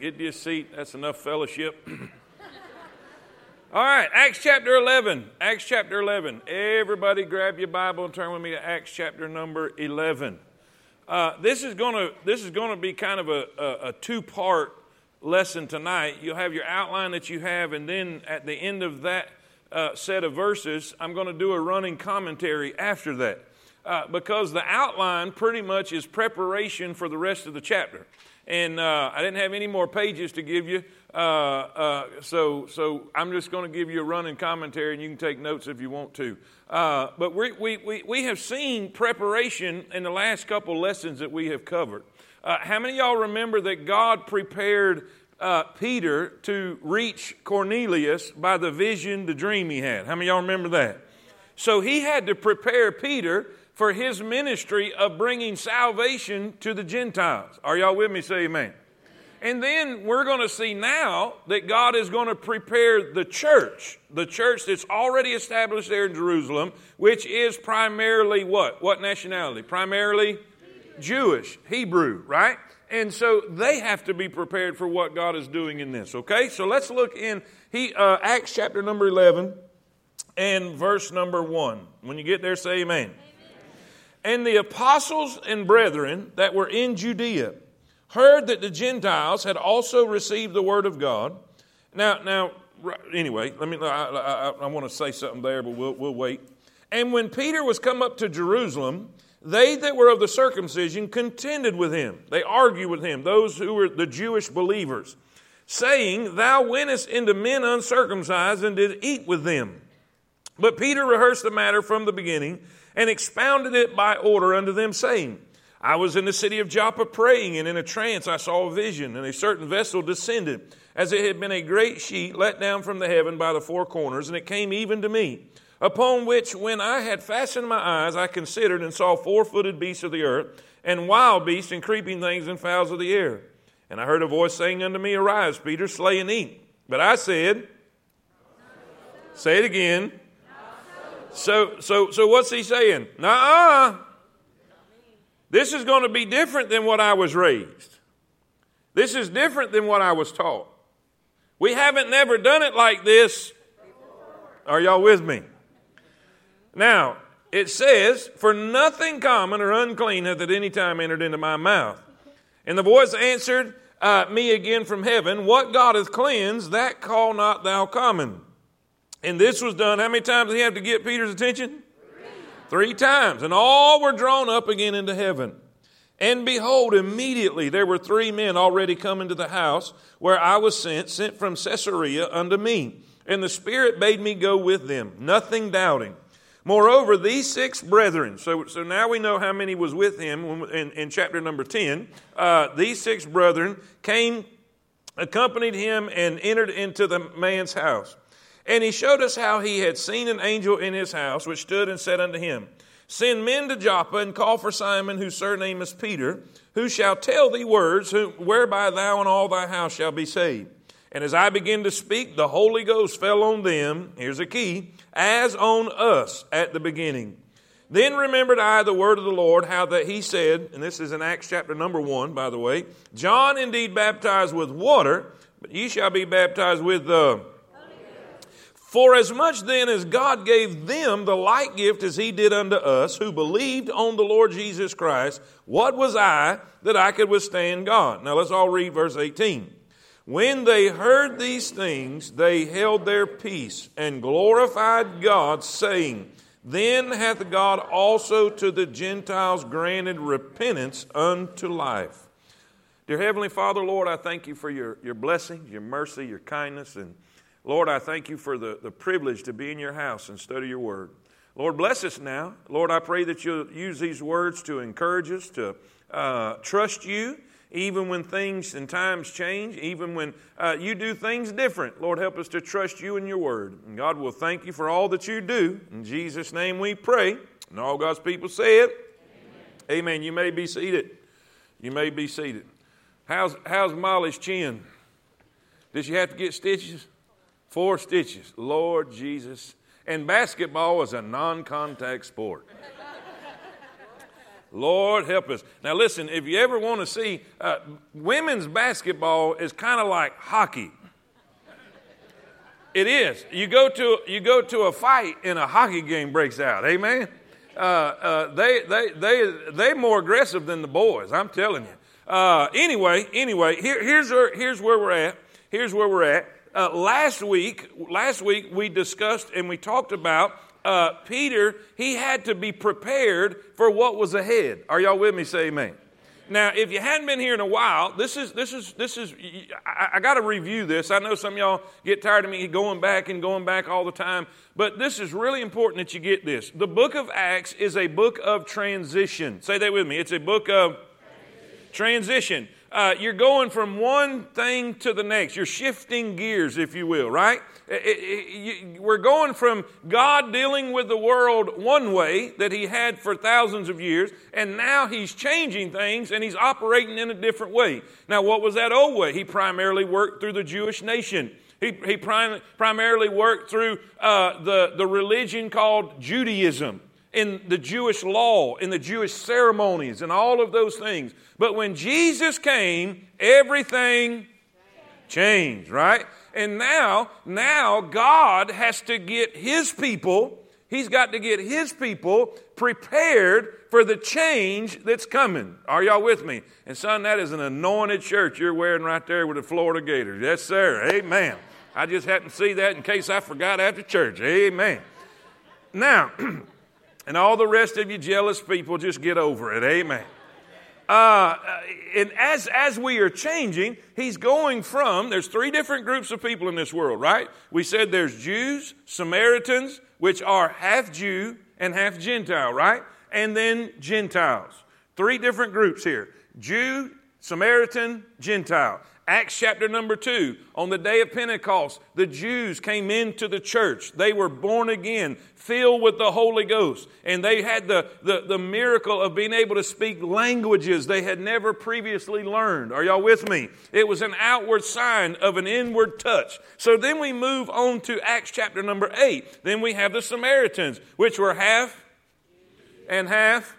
Get to your seat. That's enough fellowship. All right, Acts chapter 11. Acts chapter 11. Everybody grab your Bible and turn with me to Acts chapter number 11. Uh, this is going to this is going to be kind of a, a, a two part lesson tonight. You'll have your outline that you have, and then at the end of that uh, set of verses, I'm going to do a running commentary after that. Uh, because the outline pretty much is preparation for the rest of the chapter. And uh, I didn't have any more pages to give you, uh, uh so, so I'm just going to give you a running commentary, and you can take notes if you want to. Uh, but we, we, we, we have seen preparation in the last couple lessons that we have covered. Uh, how many y'all remember that God prepared Peter to reach Cornelius by the vision, the dream he had? How many y'all remember that? So he had to prepare Peter for his ministry of bringing salvation to the Gentiles. Are y'all with me? Say amen. And then we're going to see now that God is going to prepare the church, the church that's already established there in Jerusalem, which is primarily what? What nationality? Primarily Jewish, Hebrew, right? And so they have to be prepared for what God is doing in this, okay? So let's look in he, uh, Acts chapter number 11 and verse number 1. When you get there, say amen. And the apostles and brethren that were in Judea heard that the Gentiles had also received the word of God. Now, now, anyway, let me. I, I, I want to say something there, but we'll, we'll wait. And when Peter was come up to Jerusalem, they that were of the circumcision contended with him. They argued with him, those who were the Jewish believers, saying, Thou wentest into men uncircumcised and did eat with them. But Peter rehearsed the matter from the beginning and expounded it by order unto them, saying, I was in the city of Joppa praying, and in a trance I saw a vision, and a certain vessel descended, as it had been a great sheet let down from the heaven by the four corners, and it came even to me. Upon which, when I had fastened my eyes, I considered and saw four footed beasts of the earth, and wild beasts, and creeping things, and fowls of the air. And I heard a voice saying unto me, Arise, Peter, slay and eat. But I said, Say it again. So, so, so what's he saying? Nah, this is going to be different than what I was raised. This is different than what I was taught. We haven't never done it like this. Are y'all with me? Now, it says, For nothing common or unclean hath at any time entered into my mouth. And the voice answered uh, me again from heaven, What God hath cleansed, that call not thou common. And this was done, how many times did he have to get Peter's attention? Three. Three times. And all were drawn up again into heaven. And behold, immediately there were three men already come into the house where I was sent, sent from Caesarea unto me. And the Spirit bade me go with them, nothing doubting. Moreover, these six brethren, so, so now we know how many was with him in, in chapter number 10. Uh, these six brethren came, accompanied him, and entered into the man's house. And he showed us how he had seen an angel in his house, which stood and said unto him, Send men to Joppa and call for Simon, whose surname is Peter, who shall tell thee words whereby thou and all thy house shall be saved. And as I began to speak, the Holy Ghost fell on them, here's a key, as on us at the beginning. Then remembered I the word of the Lord, how that he said, and this is in Acts chapter number one, by the way, John indeed baptized with water, but ye shall be baptized with the uh, for as much then as God gave them the like gift as he did unto us, who believed on the Lord Jesus Christ, what was I that I could withstand God? Now let's all read verse 18. When they heard these things, they held their peace and glorified God, saying, Then hath God also to the Gentiles granted repentance unto life. Dear Heavenly Father, Lord, I thank you for your, your blessings, your mercy, your kindness, and Lord, I thank you for the, the privilege to be in your house and study your word. Lord, bless us now. Lord, I pray that you'll use these words to encourage us to uh, trust you, even when things and times change, even when uh, you do things different. Lord, help us to trust you and your word. And God will thank you for all that you do. In Jesus' name we pray. And all God's people say it. Amen. Amen. You may be seated. You may be seated. How's, how's Molly's chin? Did she have to get stitches? Four stitches. Lord Jesus. And basketball was a non contact sport. Lord help us. Now, listen, if you ever want to see, uh, women's basketball is kind of like hockey. It is. You go to you go to a fight and a hockey game breaks out. Amen. Uh, uh, they they they they more aggressive than the boys. I'm telling you. Uh, anyway, anyway, here, here's here's where we're at. Here's where we're at. Uh, last week, last week we discussed and we talked about uh, Peter. He had to be prepared for what was ahead. Are y'all with me? Say amen. Now, if you hadn't been here in a while, this is this is this is I, I got to review this. I know some y'all get tired of me going back and going back all the time, but this is really important that you get this. The book of Acts is a book of transition. Say that with me. It's a book of transition. Uh, you're going from one thing to the next. You're shifting gears, if you will, right? It, it, we're going from God dealing with the world one way that He had for thousands of years, and now He's changing things and He's operating in a different way. Now, what was that old way? He primarily worked through the Jewish nation. He, he prim- primarily worked through uh, the, the religion called Judaism in the Jewish law, in the Jewish ceremonies, and all of those things. But when Jesus came, everything changed, right? And now, now God has to get his people, he's got to get his people prepared for the change that's coming. Are y'all with me? And son, that is an anointed shirt you're wearing right there with the Florida Gators. Yes, sir. Amen. I just happened to see that in case I forgot after church. Amen. Now, And all the rest of you jealous people, just get over it. Amen. Uh, and as, as we are changing, he's going from, there's three different groups of people in this world, right? We said there's Jews, Samaritans, which are half Jew and half Gentile, right? And then Gentiles. Three different groups here Jew, Samaritan, Gentile. Acts chapter number two, on the day of Pentecost, the Jews came into the church. They were born again, filled with the Holy Ghost, and they had the, the, the miracle of being able to speak languages they had never previously learned. Are y'all with me? It was an outward sign of an inward touch. So then we move on to Acts chapter number eight. Then we have the Samaritans, which were half and half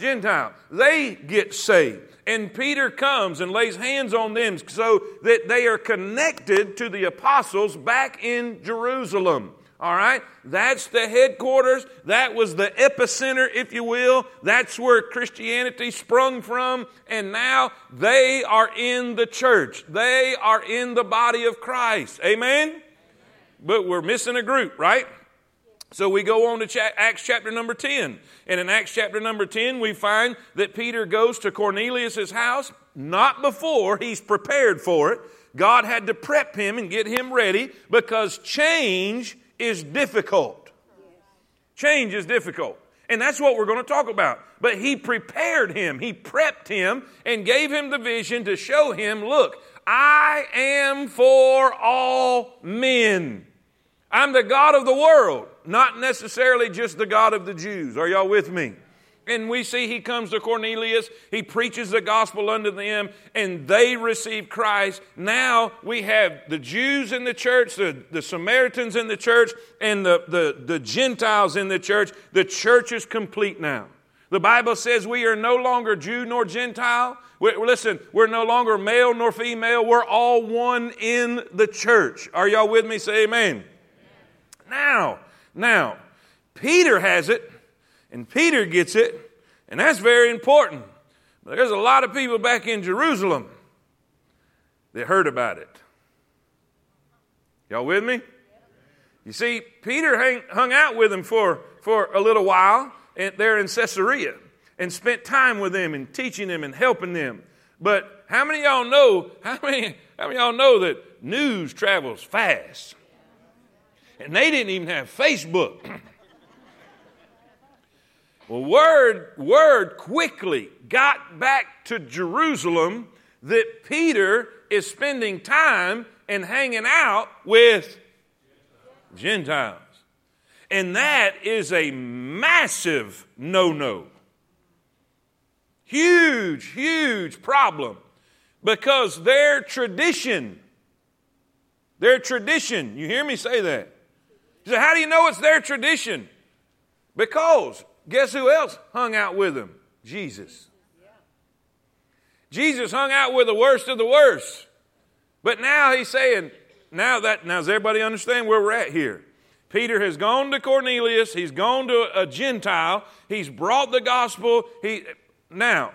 Gentile. They get saved. And Peter comes and lays hands on them so that they are connected to the apostles back in Jerusalem. All right? That's the headquarters. That was the epicenter, if you will. That's where Christianity sprung from. And now they are in the church. They are in the body of Christ. Amen? But we're missing a group, right? So we go on to Acts chapter number 10. And in Acts chapter number 10, we find that Peter goes to Cornelius' house, not before he's prepared for it. God had to prep him and get him ready because change is difficult. Change is difficult. And that's what we're going to talk about. But he prepared him, he prepped him, and gave him the vision to show him look, I am for all men. I'm the God of the world, not necessarily just the God of the Jews. Are y'all with me? And we see he comes to Cornelius, he preaches the gospel unto them, and they receive Christ. Now we have the Jews in the church, the, the Samaritans in the church, and the, the, the Gentiles in the church. The church is complete now. The Bible says we are no longer Jew nor Gentile. we listen, we're no longer male nor female. We're all one in the church. Are y'all with me? Say amen. Now, now, Peter has it, and Peter gets it, and that's very important. But there's a lot of people back in Jerusalem that heard about it. Y'all with me? You see, Peter hang, hung out with them for, for a little while and there in Caesarea and spent time with them and teaching them and helping them. But how many y'all know, how many, how many y'all know that news travels fast? And they didn't even have Facebook. well, word, word quickly got back to Jerusalem that Peter is spending time and hanging out with Gentiles. And that is a massive no no. Huge, huge problem because their tradition, their tradition, you hear me say that? You how do you know it's their tradition? Because guess who else hung out with them? Jesus. Jesus hung out with the worst of the worst. But now he's saying, now that now does everybody understand where we're at here? Peter has gone to Cornelius, he's gone to a Gentile, he's brought the gospel. He now,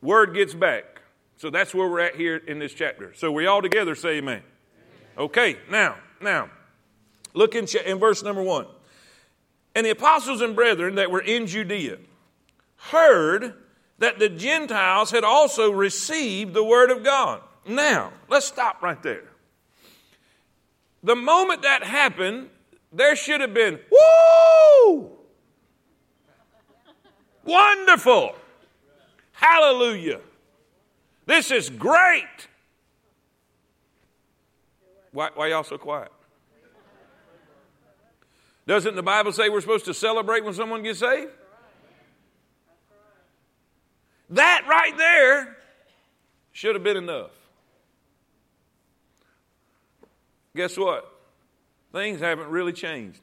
word gets back. So that's where we're at here in this chapter. So we all together say amen. Okay, now, now, look in, in verse number one. And the apostles and brethren that were in Judea heard that the Gentiles had also received the word of God. Now, let's stop right there. The moment that happened, there should have been, woo! Wonderful! Hallelujah! This is great! Why, why y'all so quiet? Doesn't the Bible say we're supposed to celebrate when someone gets saved? That right there should have been enough. Guess what? Things haven't really changed.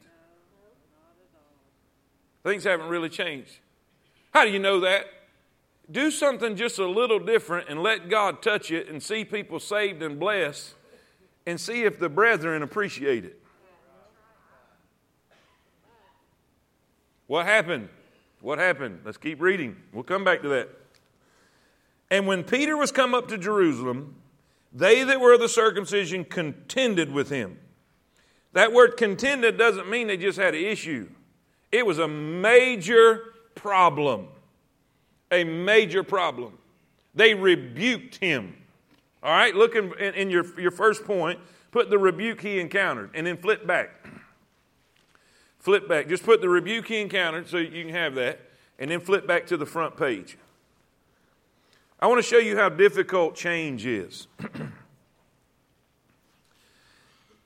Things haven't really changed. How do you know that? Do something just a little different and let God touch it and see people saved and blessed and see if the brethren appreciate it. What happened? What happened? Let's keep reading. We'll come back to that. And when Peter was come up to Jerusalem, they that were of the circumcision contended with him. That word contended doesn't mean they just had an issue, it was a major problem. A major problem. They rebuked him. All right, look in, in, in your, your first point, put the rebuke he encountered, and then flip back. Flip back. Just put the rebuke encountered so you can have that, and then flip back to the front page. I want to show you how difficult change is.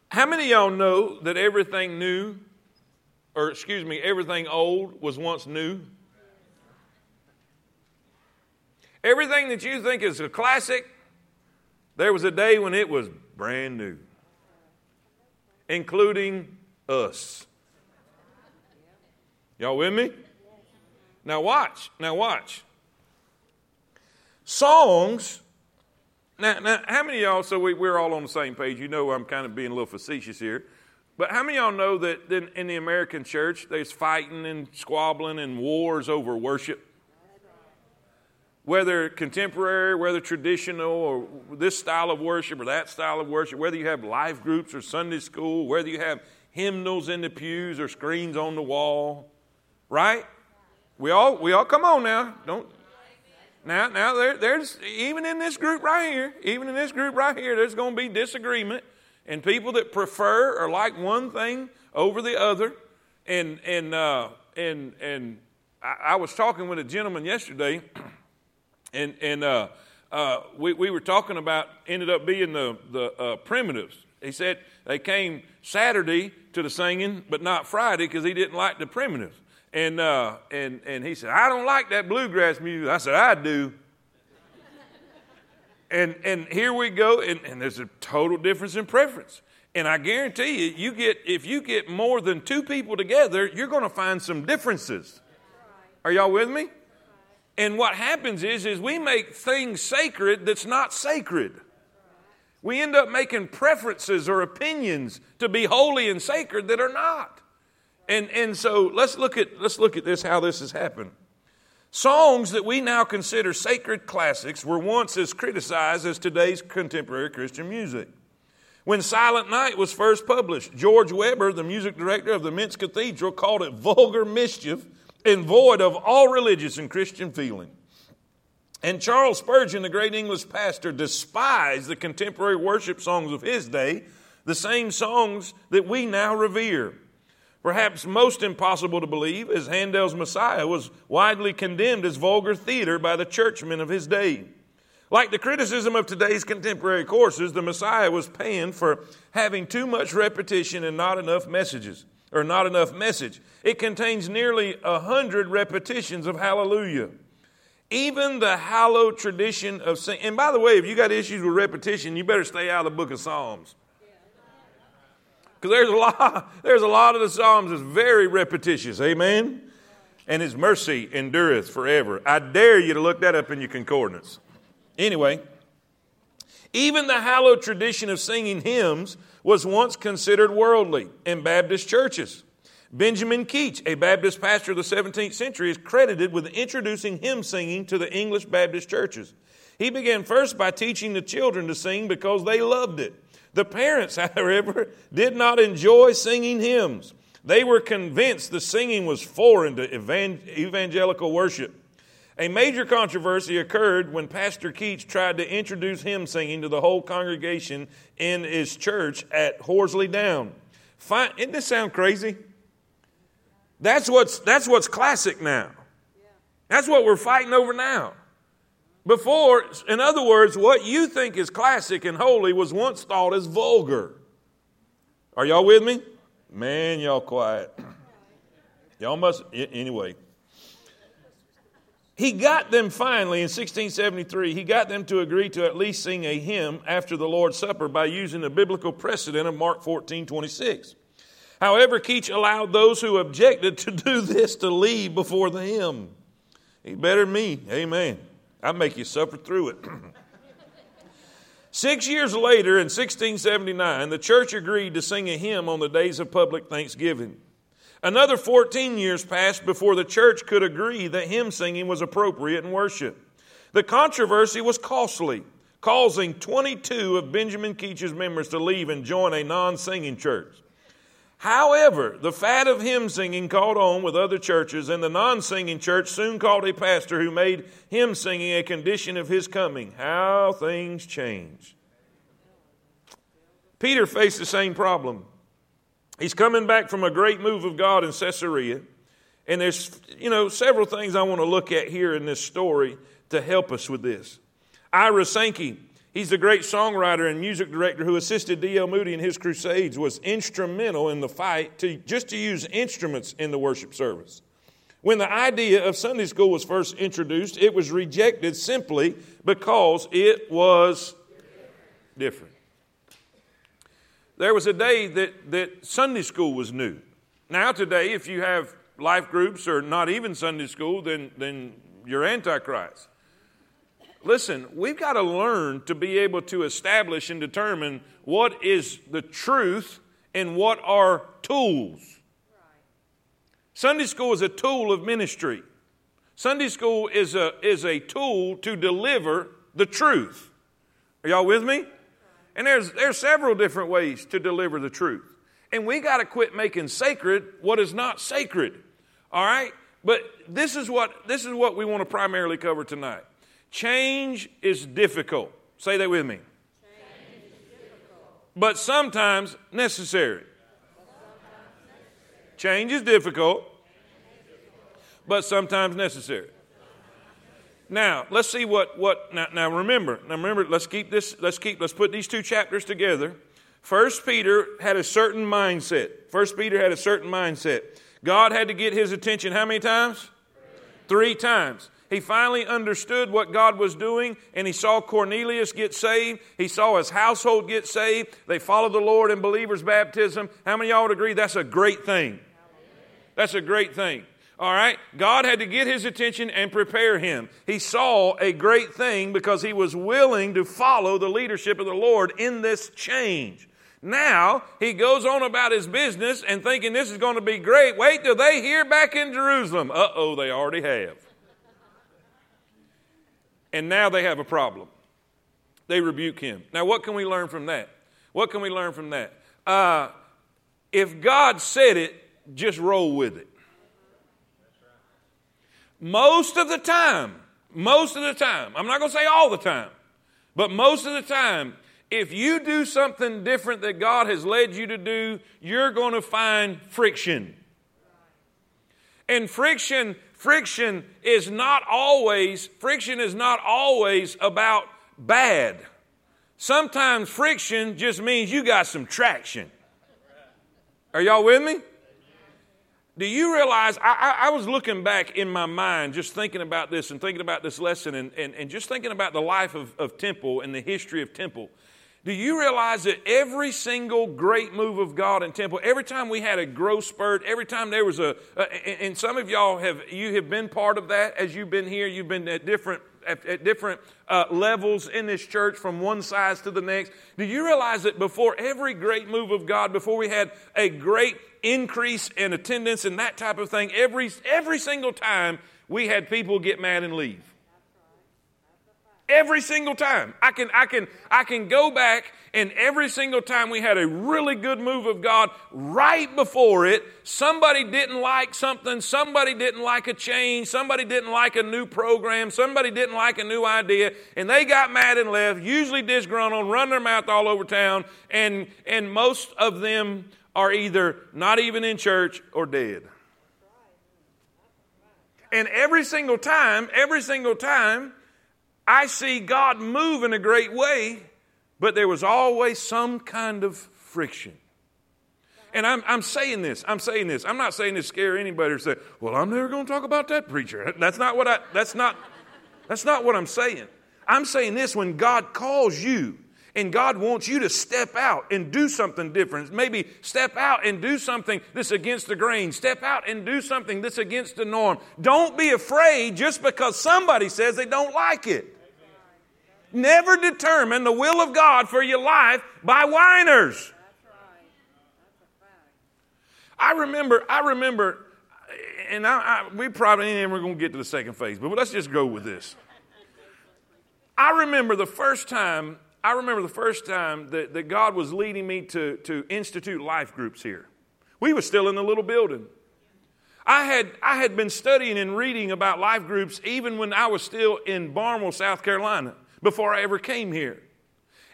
how many of y'all know that everything new, or excuse me, everything old was once new? Everything that you think is a classic, there was a day when it was brand new, including us. Y'all with me? Now watch. Now watch. Songs. Now, now how many of y'all, so we, we're all on the same page. You know I'm kind of being a little facetious here. But how many of y'all know that in, in the American church there's fighting and squabbling and wars over worship? Whether contemporary, whether traditional, or this style of worship or that style of worship, whether you have life groups or Sunday school, whether you have hymnals in the pews or screens on the wall, right? We all, we all, come on now. Don't, now, now there, there's, even in this group right here, even in this group right here, there's going to be disagreement and people that prefer or like one thing over the other. And, and, uh, and, and I, I, was talking with a gentleman yesterday, and, and uh, uh, we, we were talking about, ended up being the, the uh, primitives. He said they came Saturday to the singing, but not Friday because he didn't like the primitives. And, uh, and, and he said, I don't like that bluegrass music. I said, I do. and, and here we go, and, and there's a total difference in preference. And I guarantee you, you get, if you get more than two people together, you're going to find some differences. Are y'all with me? And what happens is, is we make things sacred that's not sacred. We end up making preferences or opinions to be holy and sacred that are not. And, and so let's look, at, let's look at this, how this has happened. Songs that we now consider sacred classics were once as criticized as today's contemporary Christian music. When Silent Night was first published, George Weber, the music director of the Mentz Cathedral, called it vulgar mischief and void of all religious and Christian feeling. And Charles Spurgeon, the great English pastor, despised the contemporary worship songs of his day, the same songs that we now revere. Perhaps most impossible to believe is Handel's Messiah was widely condemned as vulgar theater by the churchmen of his day. Like the criticism of today's contemporary courses, the Messiah was paying for having too much repetition and not enough messages, or not enough message. It contains nearly a hundred repetitions of hallelujah. Even the hallowed tradition of singing, and by the way, if you got issues with repetition, you better stay out of the book of Psalms. Because there's a lot, there's a lot of the Psalms that's very repetitious. Amen. and his mercy endureth forever. I dare you to look that up in your concordance. Anyway, even the hallowed tradition of singing hymns was once considered worldly in Baptist churches. Benjamin Keach, a Baptist pastor of the 17th century, is credited with introducing hymn singing to the English Baptist churches. He began first by teaching the children to sing because they loved it. The parents, however, did not enjoy singing hymns. They were convinced the singing was foreign to evangelical worship. A major controversy occurred when Pastor Keach tried to introduce hymn singing to the whole congregation in his church at Horsleydown. Fine, doesn't this sound crazy? That's what's, that's what's classic now. That's what we're fighting over now. Before, in other words, what you think is classic and holy was once thought as vulgar. Are y'all with me? Man, y'all quiet. Y'all must, anyway. He got them finally in 1673, he got them to agree to at least sing a hymn after the Lord's Supper by using the biblical precedent of Mark 14 26. However, Keach allowed those who objected to do this to leave before the hymn. He better me. Amen. I'll make you suffer through it. Six years later, in 1679, the church agreed to sing a hymn on the days of public thanksgiving. Another 14 years passed before the church could agree that hymn singing was appropriate in worship. The controversy was costly, causing 22 of Benjamin Keach's members to leave and join a non singing church. However, the fad of hymn singing caught on with other churches, and the non singing church soon called a pastor who made hymn singing a condition of his coming. How things change. Peter faced the same problem. He's coming back from a great move of God in Caesarea. And there's, you know, several things I want to look at here in this story to help us with this. Ira Sankey, he's the great songwriter and music director who assisted D.L. Moody in his crusades, was instrumental in the fight to just to use instruments in the worship service. When the idea of Sunday school was first introduced, it was rejected simply because it was different. There was a day that, that Sunday school was new. Now, today, if you have life groups or not even Sunday school, then, then you're Antichrist. Listen, we've got to learn to be able to establish and determine what is the truth and what are tools. Sunday school is a tool of ministry. Sunday school is a, is a tool to deliver the truth. Are y'all with me? And there's, there's several different ways to deliver the truth. And we got to quit making sacred what is not sacred. All right? But this is what this is what we want to primarily cover tonight. Change is difficult. Say that with me. But sometimes necessary. Change is difficult, but sometimes necessary. Now, let's see what, what now, now remember, now remember, let's keep this, let's keep, let's put these two chapters together. First Peter had a certain mindset. First Peter had a certain mindset. God had to get his attention how many times? Three times. He finally understood what God was doing and he saw Cornelius get saved. He saw his household get saved. They followed the Lord in believers' baptism. How many y'all would agree that's a great thing? That's a great thing. All right? God had to get his attention and prepare him. He saw a great thing because he was willing to follow the leadership of the Lord in this change. Now, he goes on about his business and thinking this is going to be great. Wait till they hear back in Jerusalem. Uh oh, they already have. And now they have a problem. They rebuke him. Now, what can we learn from that? What can we learn from that? Uh, if God said it, just roll with it. Most of the time, most of the time, I'm not going to say all the time, but most of the time, if you do something different that God has led you to do, you're going to find friction. And friction, friction is not always, friction is not always about bad. Sometimes friction just means you got some traction. Are y'all with me? Do you realize? I, I, I, was looking back in my mind, just thinking about this and thinking about this lesson and, and, and just thinking about the life of, of Temple and the history of Temple. Do you realize that every single great move of God in temple, every time we had a growth spurt, every time there was a, and some of y'all have, you have been part of that as you've been here, you've been at different at, at different uh, levels in this church from one size to the next. Do you realize that before every great move of God, before we had a great increase in attendance and that type of thing, every, every single time we had people get mad and leave? Every single time. I can, I can, I can go back and every single time we had a really good move of God, right before it, somebody didn't like something, somebody didn't like a change, somebody didn't like a new program, somebody didn't like a new idea, and they got mad and left, usually disgruntled, run their mouth all over town, and, and most of them are either not even in church or dead. And every single time, every single time, I see God move in a great way, but there was always some kind of friction. And I'm, I'm saying this, I'm saying this. I'm not saying to scare anybody or say, well, I'm never going to talk about that preacher. That's not what I, that's not, that's not what I'm saying. I'm saying this when God calls you and God wants you to step out and do something different. Maybe step out and do something that's against the grain. Step out and do something that's against the norm. Don't be afraid just because somebody says they don't like it. Never determine the will of God for your life by whiners. I remember, I remember, and I, I, we probably ain't ever going to get to the second phase, but let's just go with this. I remember the first time I remember the first time that, that God was leading me to, to institute life groups here. We were still in the little building. I had, I had been studying and reading about life groups even when I was still in Barnwell, South Carolina, before I ever came here.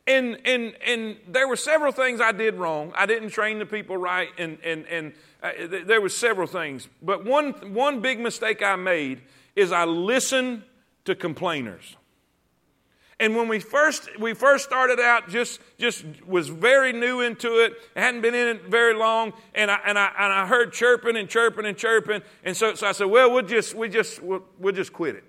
And, and, and there were several things I did wrong. I didn't train the people right, and, and, and uh, there were several things. But one, one big mistake I made is I listened to complainers. And when we first we first started out, just just was very new into it, hadn't been in it very long, and I and I and I heard chirping and chirping and chirping, and so so I said, well, we'll just we just we'll, we'll just quit it.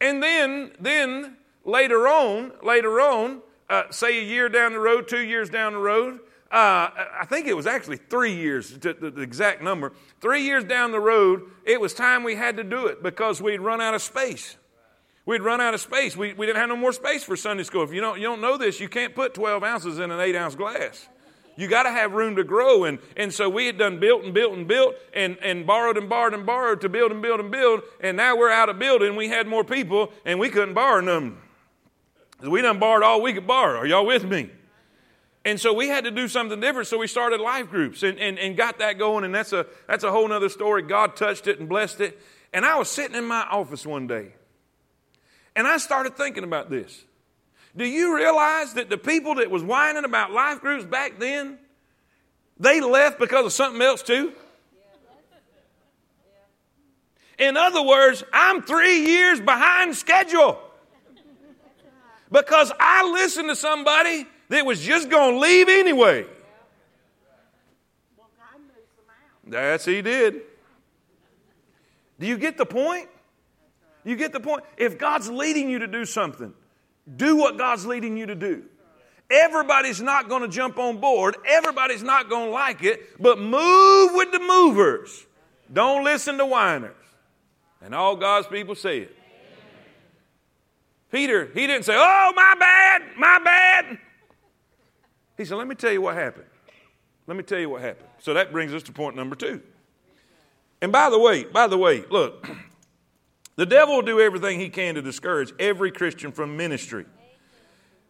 And then then later on later on, uh, say a year down the road, two years down the road, uh, I think it was actually three years, to the exact number. Three years down the road, it was time we had to do it because we'd run out of space. We'd run out of space. We, we didn't have no more space for Sunday school. If you don't, you don't know this, you can't put 12 ounces in an 8 ounce glass. You got to have room to grow. And, and so we had done built and built and built and, and borrowed and borrowed and borrowed to build and build and build. And now we're out of building. We had more people and we couldn't borrow none. We done borrowed all we could borrow. Are y'all with me? And so we had to do something different. So we started life groups and, and, and got that going. And that's a, that's a whole other story. God touched it and blessed it. And I was sitting in my office one day and I started thinking about this. Do you realize that the people that was whining about life groups back then, they left because of something else too? In other words, I'm three years behind schedule because I listened to somebody that was just going to leave anyway. That's he did. Do you get the point? You get the point? If God's leading you to do something, do what God's leading you to do. Everybody's not going to jump on board. Everybody's not going to like it, but move with the movers. Don't listen to whiners. And all God's people say it. Peter, he didn't say, Oh, my bad, my bad. He said, Let me tell you what happened. Let me tell you what happened. So that brings us to point number two. And by the way, by the way, look, the devil will do everything he can to discourage every Christian from ministry.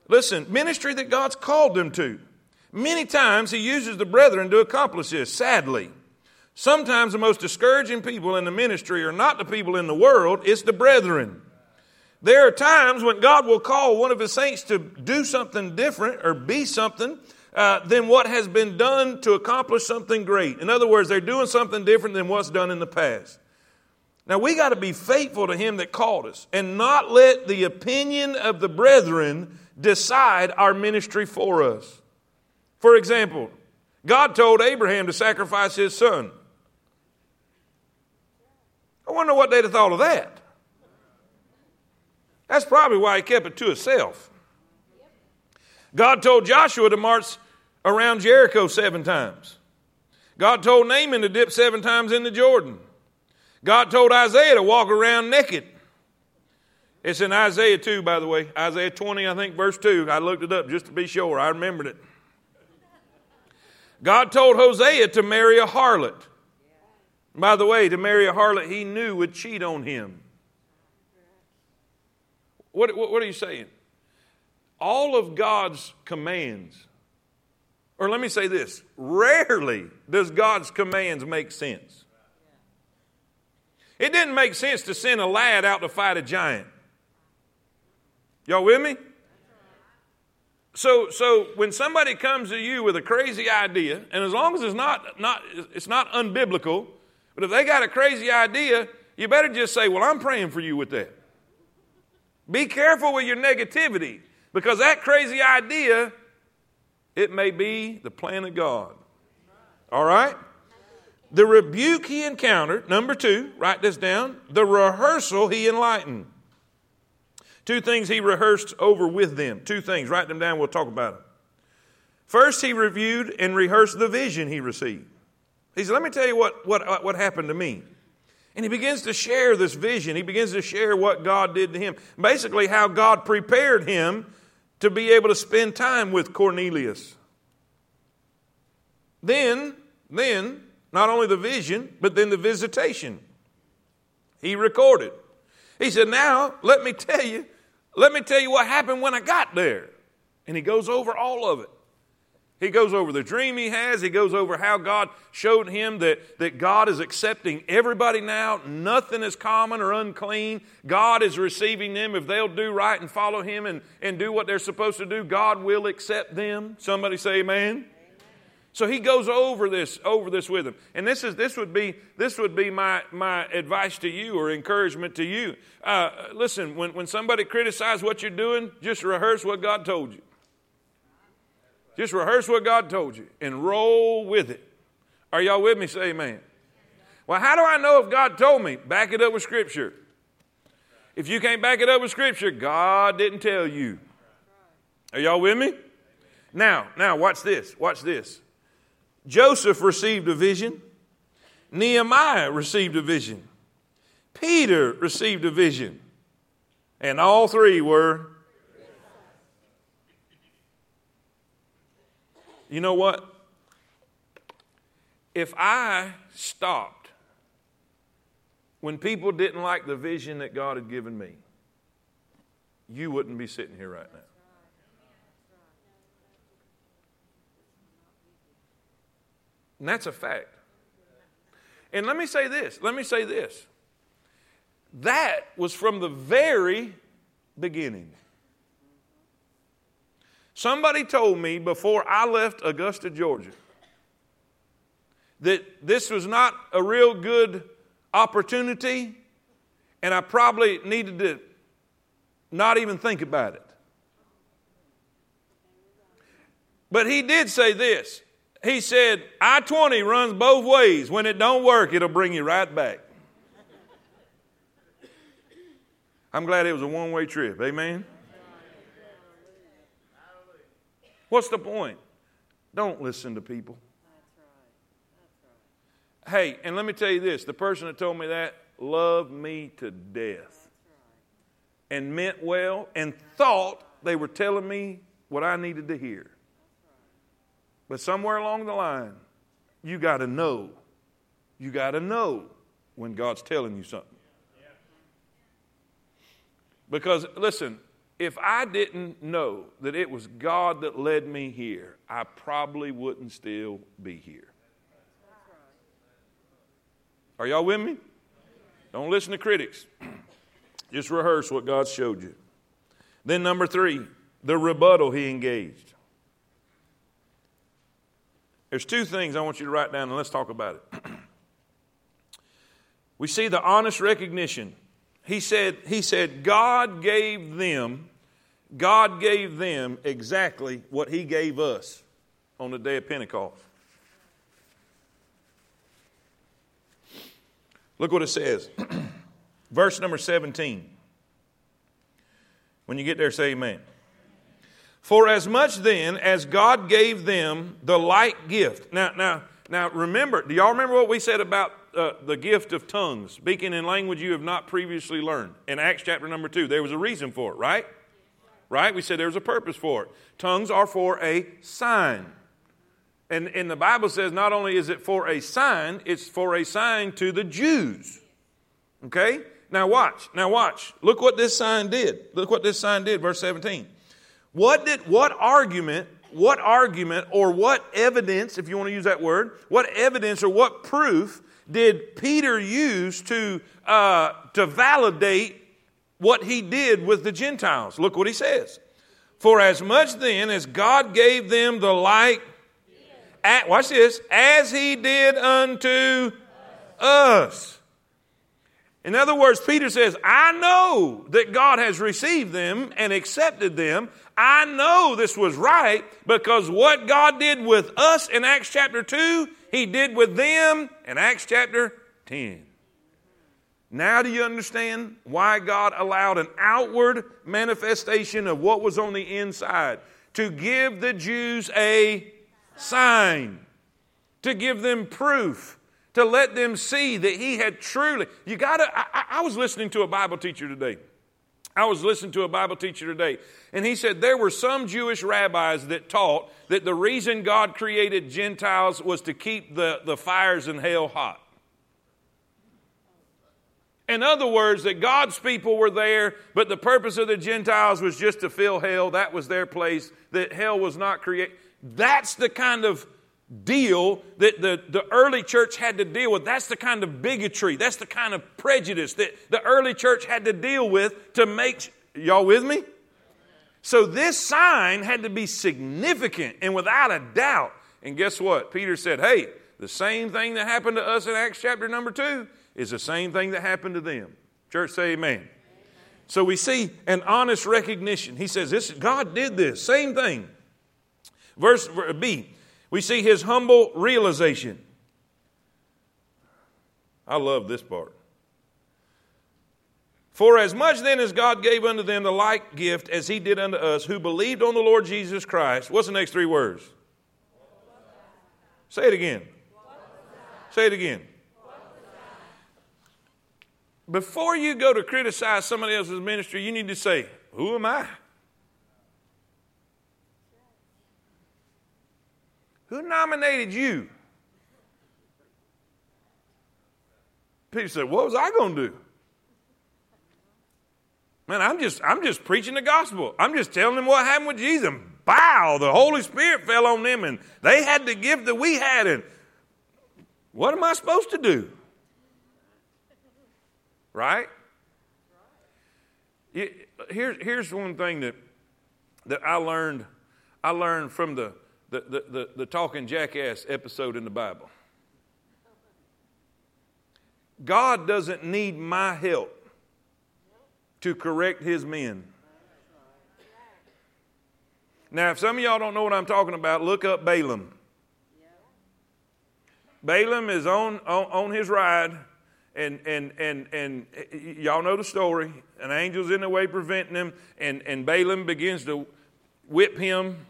Listen, ministry that God's called them to. Many times he uses the brethren to accomplish this, sadly. Sometimes the most discouraging people in the ministry are not the people in the world, it's the brethren. There are times when God will call one of his saints to do something different or be something uh, than what has been done to accomplish something great. In other words, they're doing something different than what's done in the past. Now we got to be faithful to him that called us and not let the opinion of the brethren decide our ministry for us. For example, God told Abraham to sacrifice his son. I wonder what they'd have thought of that. That's probably why he kept it to himself. God told Joshua to march around Jericho seven times. God told Naaman to dip seven times in the Jordan. God told Isaiah to walk around naked. It's in Isaiah 2, by the way. Isaiah 20, I think, verse 2. I looked it up just to be sure. I remembered it. God told Hosea to marry a harlot. By the way, to marry a harlot he knew would cheat on him. What, what, what are you saying? All of God's commands, or let me say this rarely does God's commands make sense. It didn't make sense to send a lad out to fight a giant. Y'all with me? So, so when somebody comes to you with a crazy idea, and as long as it's not, not, it's not unbiblical, but if they got a crazy idea, you better just say, Well, I'm praying for you with that. Be careful with your negativity because that crazy idea, it may be the plan of God. All right? The rebuke he encountered, number two, write this down. The rehearsal he enlightened. Two things he rehearsed over with them. Two things. Write them down. We'll talk about them. First, he reviewed and rehearsed the vision he received. He said, Let me tell you what, what, uh, what happened to me. And he begins to share this vision. He begins to share what God did to him. Basically, how God prepared him to be able to spend time with Cornelius. Then, then, not only the vision, but then the visitation. He recorded. He said, Now, let me tell you let me tell you what happened when I got there. And he goes over all of it. He goes over the dream he has. He goes over how God showed him that, that God is accepting everybody now. Nothing is common or unclean. God is receiving them. If they'll do right and follow him and, and do what they're supposed to do, God will accept them. Somebody say amen. So he goes over this, over this with him. And this is this would be this would be my my advice to you or encouragement to you. Uh, listen, when, when somebody criticizes what you're doing, just rehearse what God told you. Just rehearse what God told you and roll with it. Are y'all with me? Say amen. Well, how do I know if God told me? Back it up with Scripture. If you can't back it up with Scripture, God didn't tell you. Are y'all with me? Now, now, watch this. Watch this. Joseph received a vision. Nehemiah received a vision. Peter received a vision. And all three were. You know what? If I stopped when people didn't like the vision that God had given me, you wouldn't be sitting here right now. And that's a fact. And let me say this let me say this. That was from the very beginning. Somebody told me before I left Augusta, Georgia, that this was not a real good opportunity, and I probably needed to not even think about it. But he did say this he said, I 20 runs both ways. When it don't work, it'll bring you right back. I'm glad it was a one way trip. Amen? What's the point? Don't listen to people. Hey, and let me tell you this the person that told me that loved me to death and meant well and thought they were telling me what I needed to hear. But somewhere along the line, you got to know. You got to know when God's telling you something. Because, listen, if I didn't know that it was God that led me here, I probably wouldn't still be here. Are y'all with me? Don't listen to critics. Just rehearse what God showed you. Then, number three, the rebuttal he engaged. There's two things I want you to write down and let's talk about it. we see the honest recognition. He said, he said, God gave them, God gave them exactly what He gave us on the day of Pentecost. Look what it says. Verse number 17. When you get there, say amen. For as much then as God gave them the like gift. Now, now, now remember, do y'all remember what we said about uh, the gift of tongues, speaking in language you have not previously learned? In Acts chapter number two, there was a reason for it, right? Right? We said there was a purpose for it. Tongues are for a sign. And, and the Bible says not only is it for a sign, it's for a sign to the Jews. Okay? Now watch. Now watch. Look what this sign did. Look what this sign did, verse 17. What did what argument, what argument or what evidence, if you want to use that word, what evidence or what proof did Peter use to uh, to validate what he did with the Gentiles? Look what he says. For as much then as God gave them the like at, watch this, as he did unto us. In other words, Peter says, I know that God has received them and accepted them. I know this was right because what God did with us in Acts chapter 2, he did with them in Acts chapter 10. Now, do you understand why God allowed an outward manifestation of what was on the inside? To give the Jews a sign, to give them proof, to let them see that he had truly. You got to. I, I, was listening to a Bible teacher today. I was listening to a Bible teacher today, and he said there were some Jewish rabbis that taught that the reason God created Gentiles was to keep the, the fires in hell hot. In other words, that God's people were there, but the purpose of the Gentiles was just to fill hell. That was their place, that hell was not created. That's the kind of deal that the, the early church had to deal with. That's the kind of bigotry. That's the kind of prejudice that the early church had to deal with to make. Y'all with me? So this sign had to be significant and without a doubt. And guess what? Peter said, hey, the same thing that happened to us in Acts chapter number two is the same thing that happened to them. Church, say amen. So we see an honest recognition. He says, this, God did this, same thing. Verse B, we see his humble realization. I love this part. For as much then as God gave unto them the like gift as he did unto us, who believed on the Lord Jesus Christ, what's the next three words? Say it again. Say it again. Before you go to criticize somebody else's ministry, you need to say, Who am I? Who nominated you? Peter said, What was I going to do? Man, I'm just, I'm just preaching the gospel. I'm just telling them what happened with Jesus. And bow, the Holy Spirit fell on them, and they had the gift that we had. And what am I supposed to do? Right? Here, here's one thing that, that I learned. I learned from the the, the, the, the talking jackass episode in the Bible. God doesn't need my help to correct his men. Now, if some of y'all don't know what I'm talking about, look up Balaam. Balaam is on, on, on his ride, and, and, and, and y'all know the story. An angel's in the way preventing him, and, and Balaam begins to whip him.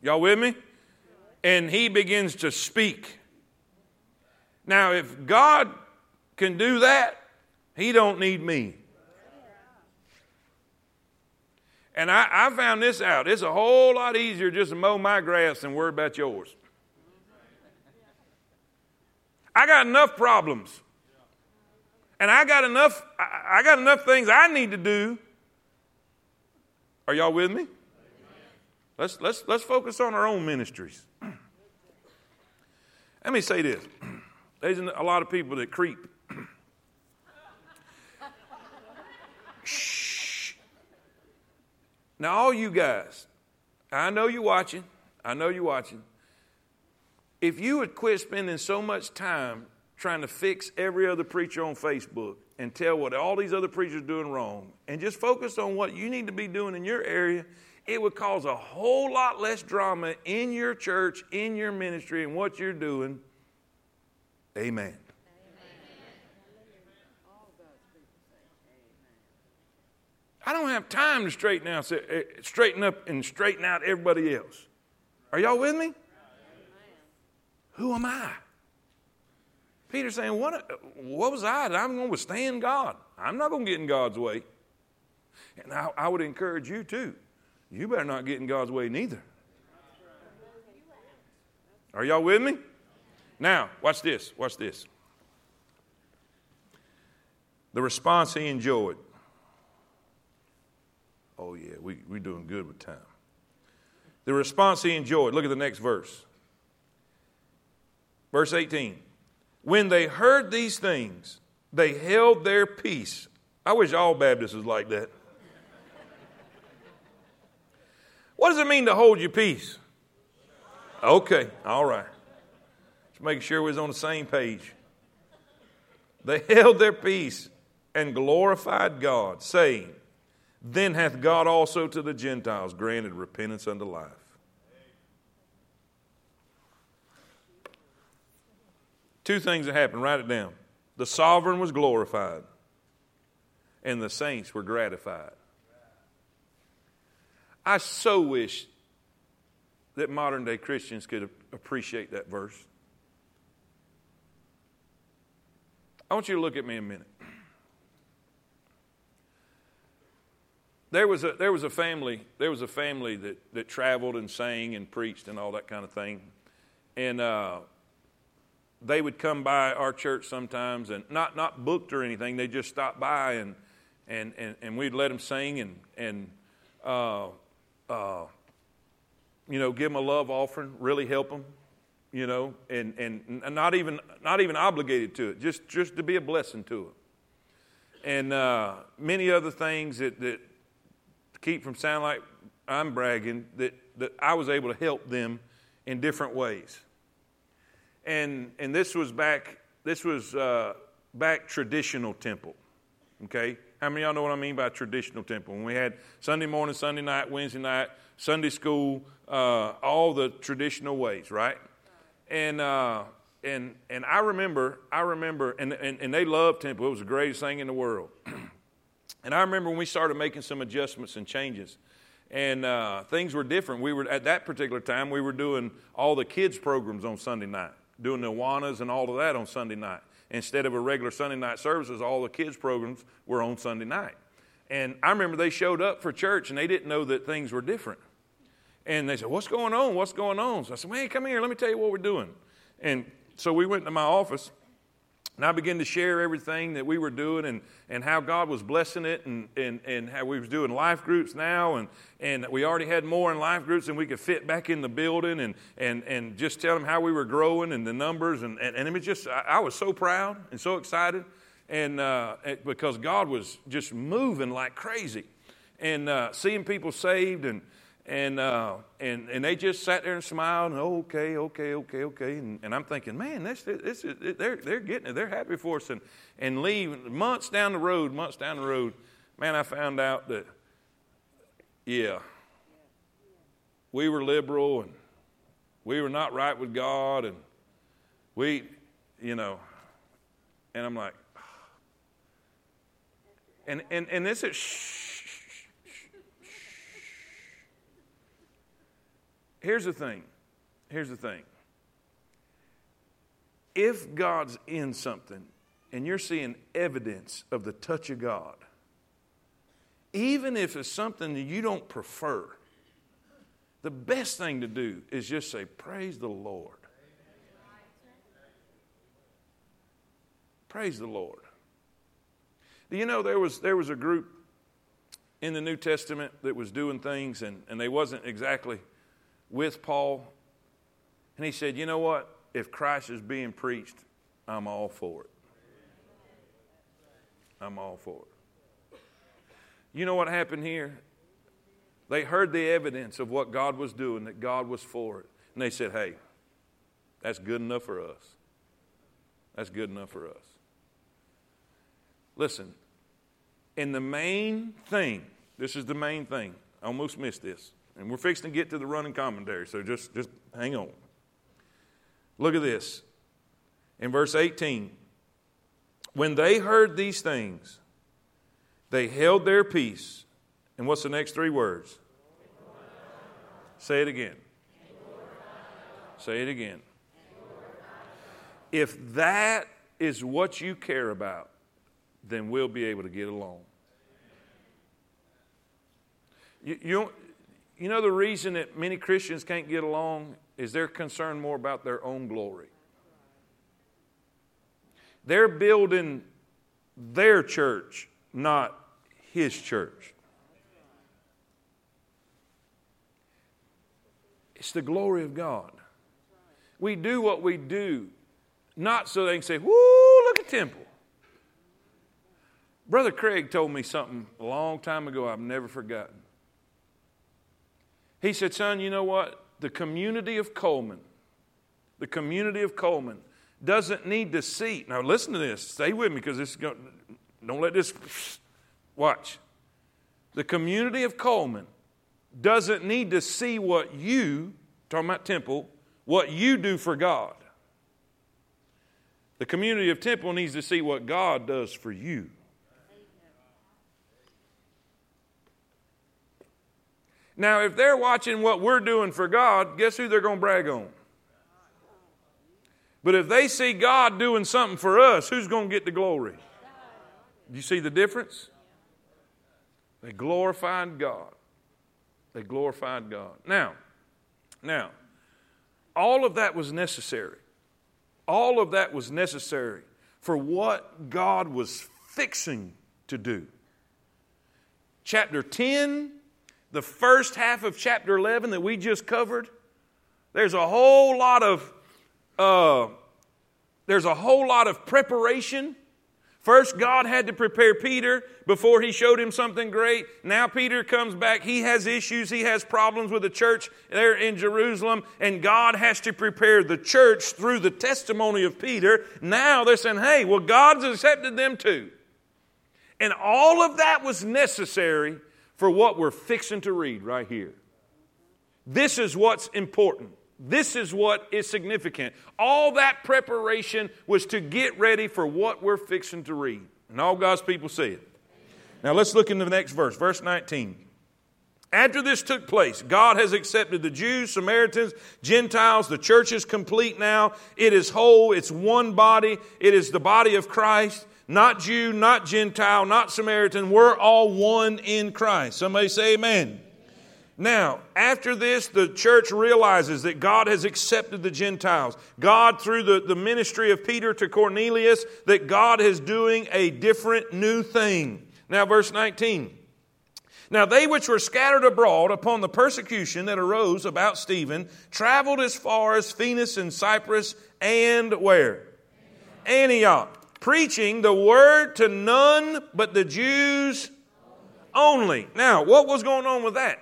Y'all with me? And he begins to speak. Now, if God can do that, he don't need me. And I, I, found this out. It's a whole lot easier just to mow my grass than worry about yours. I got enough problems. And I got enough, I got enough things I need to do. Are y'all with me? Let's, let's, let's focus on our own ministries. Let me say this there's a lot of people that creep. Shh. Now, all you guys, I know you're watching. I know you're watching. If you would quit spending so much time trying to fix every other preacher on Facebook and tell what all these other preachers doing wrong and just focus on what you need to be doing in your area it would cause a whole lot less drama in your church, in your ministry, and what you're doing. Amen. I don't have time to straighten out, eh, straighten up and straighten out everybody else. Are y'all with me? Who am I? Peter's saying, What, what was I that I'm going to withstand God? I'm not going to get in God's way. And I, I would encourage you too. You better not get in God's way neither. Are y'all with me? Now, watch this. Watch this. The response he enjoyed. Oh, yeah, we, we're doing good with time. The response he enjoyed. Look at the next verse. Verse 18. When they heard these things, they held their peace. I wish all Baptists was like that. What does it mean to hold your peace? Okay, all right. Just making sure we was on the same page. They held their peace and glorified God, saying, Then hath God also to the Gentiles granted repentance unto life. Two things that happened, write it down. The sovereign was glorified, and the saints were gratified. I so wish that modern day Christians could appreciate that verse. I want you to look at me a minute. There was a, there was a family, there was a family that, that traveled and sang and preached and all that kind of thing. And uh, they would come by our church sometimes and not, not booked or anything. They just stopped by and, and, and, and we'd let them sing and, and uh, uh, you know, give them a love offering, really help them, you know, and, and not, even, not even obligated to it, just, just to be a blessing to them. And uh, many other things that, that keep from sounding like I'm bragging, that, that I was able to help them in different ways. And, and this was back, this was uh, back traditional temple, okay? How many of y'all know what I mean by traditional temple? When we had Sunday morning, Sunday night, Wednesday night, Sunday school, uh, all the traditional ways, right? And uh, and and I remember, I remember, and, and, and they loved temple. It was the greatest thing in the world. and I remember when we started making some adjustments and changes, and uh, things were different. We were at that particular time we were doing all the kids programs on Sunday night, doing the Awanas and all of that on Sunday night. Instead of a regular Sunday night services, all the kids programs were on Sunday night. And I remember they showed up for church and they didn't know that things were different. And they said, What's going on? What's going on? So I said, Man, come here. Let me tell you what we're doing. And so we went to my office. And I began to share everything that we were doing and, and how God was blessing it and, and, and how we was doing life groups now and, and we already had more in life groups than we could fit back in the building and, and, and just tell them how we were growing and the numbers and, and, and it was just I, I was so proud and so excited. And uh, because God was just moving like crazy. And uh, seeing people saved and and, uh, and, and they just sat there and smiled and, oh, okay, okay, okay, okay. And, and I'm thinking, man, this, this, this, they're, they're getting it. They're happy for us. And, and leave months down the road, months down the road, man, I found out that, yeah, we were liberal and we were not right with God. And we, you know, and I'm like, and, and, and this is, Here's the thing. Here's the thing. If God's in something and you're seeing evidence of the touch of God, even if it's something that you don't prefer, the best thing to do is just say, Praise the Lord. Praise the Lord. Do you know there was, there was a group in the New Testament that was doing things and, and they wasn't exactly with Paul. And he said, You know what? If Christ is being preached, I'm all for it. I'm all for it. You know what happened here? They heard the evidence of what God was doing, that God was for it. And they said, Hey, that's good enough for us. That's good enough for us. Listen, and the main thing, this is the main thing. I almost missed this. And we're fixing to get to the running commentary, so just, just hang on. Look at this. In verse 18, when they heard these things, they held their peace And what's the next three words? Say it again. Say it again. If that is what you care about, then we'll be able to get along. You, you, you know the reason that many Christians can't get along is they're concerned more about their own glory. They're building their church, not his church. It's the glory of God. We do what we do, not so they can say, Woo, look at Temple. Brother Craig told me something a long time ago I've never forgotten. He said, Son, you know what? The community of Coleman, the community of Coleman doesn't need to see. Now, listen to this. Stay with me because this is going, don't let this, watch. The community of Coleman doesn't need to see what you, talking about temple, what you do for God. The community of temple needs to see what God does for you. Now, if they're watching what we're doing for God, guess who they're going to brag on? But if they see God doing something for us, who's going to get the glory? You see the difference? They glorified God. They glorified God. Now, now, all of that was necessary. All of that was necessary for what God was fixing to do. Chapter 10, the first half of chapter 11 that we just covered, there's a whole lot of uh, there's a whole lot of preparation. First, God had to prepare Peter before he showed him something great. Now, Peter comes back. He has issues. He has problems with the church there in Jerusalem. And God has to prepare the church through the testimony of Peter. Now they're saying, hey, well, God's accepted them too. And all of that was necessary for what we're fixing to read right here. This is what's important. This is what is significant. All that preparation was to get ready for what we're fixing to read. And all God's people say it. Now let's look into the next verse, verse 19. After this took place, God has accepted the Jews, Samaritans, Gentiles. The church is complete now. It is whole. It's one body. It is the body of Christ. Not Jew, not Gentile, not Samaritan. We're all one in Christ. Somebody say amen. Now, after this, the church realizes that God has accepted the Gentiles. God, through the, the ministry of Peter to Cornelius, that God is doing a different new thing. Now, verse 19. Now, they which were scattered abroad upon the persecution that arose about Stephen traveled as far as Phoenix and Cyprus and where? Antioch, preaching the word to none but the Jews only. Now, what was going on with that?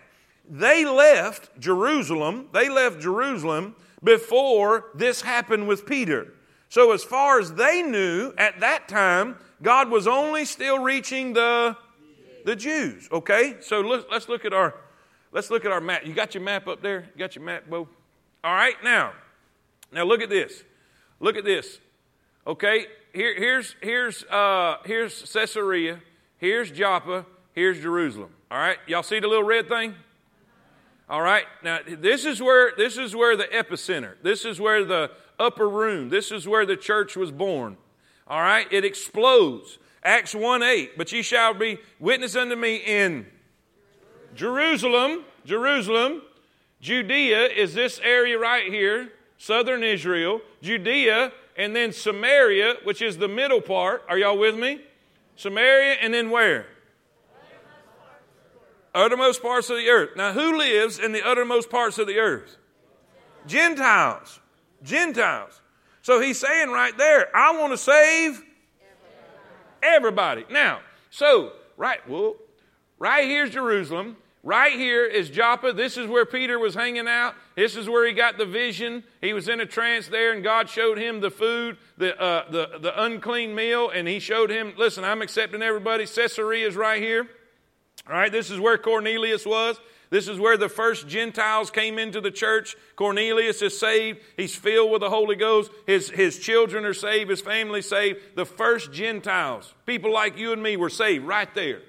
They left Jerusalem, they left Jerusalem before this happened with Peter. So, as far as they knew at that time, God was only still reaching the, the Jews. Okay? So let's, let's look at our let's look at our map. You got your map up there? You got your map, Bo? All right, now. Now look at this. Look at this. Okay, here, here's here's uh, here's Caesarea, here's Joppa, here's Jerusalem. All right, y'all see the little red thing? All right. Now this is where this is where the epicenter. This is where the upper room. This is where the church was born. All right. It explodes. Acts 1 8. But ye shall be witness unto me in Jerusalem. Jerusalem. Judea is this area right here, southern Israel. Judea, and then Samaria, which is the middle part. Are y'all with me? Samaria, and then where? uttermost parts of the earth. Now, who lives in the uttermost parts of the earth? Gentiles. Gentiles. So he's saying right there, I want to save everybody. Now, so, right, well, right here's Jerusalem. Right here is Joppa. This is where Peter was hanging out. This is where he got the vision. He was in a trance there, and God showed him the food, the, uh, the, the unclean meal, and he showed him, listen, I'm accepting everybody. Caesarea is right here. All right, this is where Cornelius was. This is where the first Gentiles came into the church. Cornelius is saved. He's filled with the Holy Ghost. His, his children are saved. His family saved. The first Gentiles, people like you and me, were saved right there.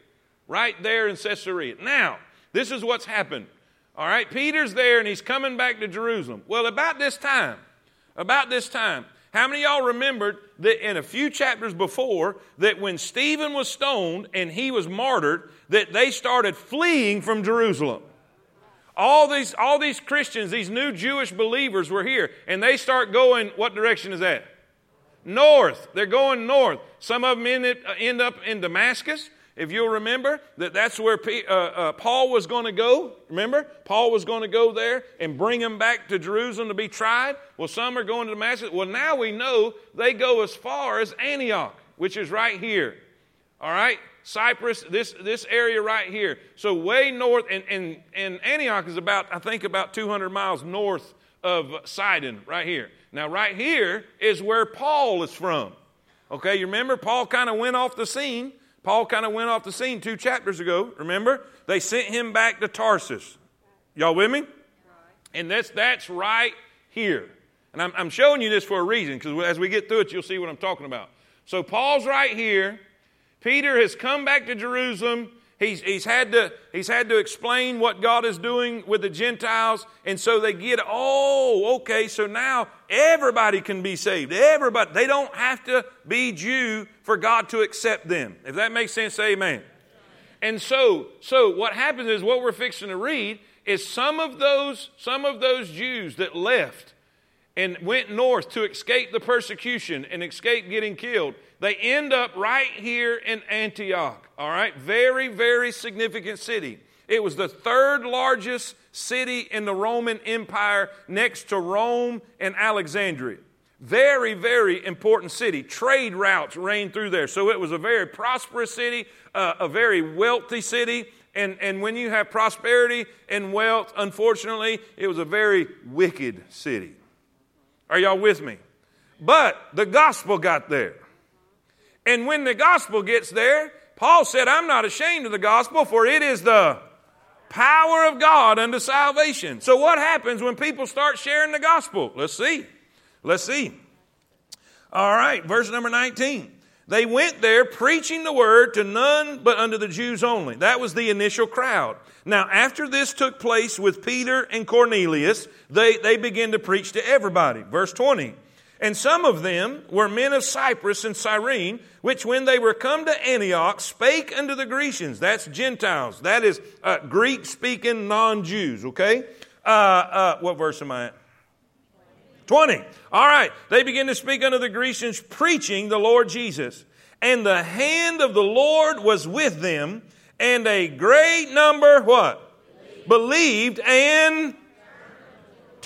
right there in Caesarea. Now, this is what's happened. All right, Peter's there and he's coming back to Jerusalem. Well, about this time, about this time, how many y'all remembered that in a few chapters before that when Stephen was stoned and he was martyred, that they started fleeing from Jerusalem? All these, all these Christians, these new Jewish believers were here, and they start going, what direction is that? North. They're going north. Some of them end, uh, end up in Damascus. If you'll remember that that's where P, uh, uh, Paul was going to go. Remember? Paul was going to go there and bring them back to Jerusalem to be tried. Well, some are going to Damascus. Well, now we know they go as far as Antioch, which is right here. All right? Cyprus, this, this area right here. So way north, and, and, and Antioch is about, I think, about 200 miles north of Sidon, right here. Now, right here is where Paul is from. Okay, you remember Paul kind of went off the scene. Paul kind of went off the scene two chapters ago. Remember? They sent him back to Tarsus. Y'all with me? And that's, that's right here. And I'm, I'm showing you this for a reason because as we get through it, you'll see what I'm talking about. So Paul's right here. Peter has come back to Jerusalem. He's, he's, had to, he's had to explain what God is doing with the Gentiles. And so they get, oh, okay, so now everybody can be saved. Everybody. They don't have to be Jew for God to accept them. If that makes sense, amen. And so, so what happens is what we're fixing to read is some of those, some of those Jews that left and went north to escape the persecution and escape getting killed they end up right here in Antioch, all right? Very, very significant city. It was the third largest city in the Roman Empire next to Rome and Alexandria. Very, very important city. Trade routes ran through there. So it was a very prosperous city, uh, a very wealthy city. And, and when you have prosperity and wealth, unfortunately, it was a very wicked city. Are y'all with me? But the gospel got there. And when the gospel gets there, Paul said, I'm not ashamed of the gospel, for it is the power of God unto salvation. So, what happens when people start sharing the gospel? Let's see. Let's see. All right, verse number 19. They went there preaching the word to none but unto the Jews only. That was the initial crowd. Now, after this took place with Peter and Cornelius, they, they began to preach to everybody. Verse 20. And some of them were men of Cyprus and Cyrene, which when they were come to Antioch spake unto the Grecians. That's Gentiles. That is uh, Greek speaking non Jews, okay? Uh, uh, what verse am I at? 20. All right. They begin to speak unto the Grecians, preaching the Lord Jesus. And the hand of the Lord was with them, and a great number, what? Believed, Believed and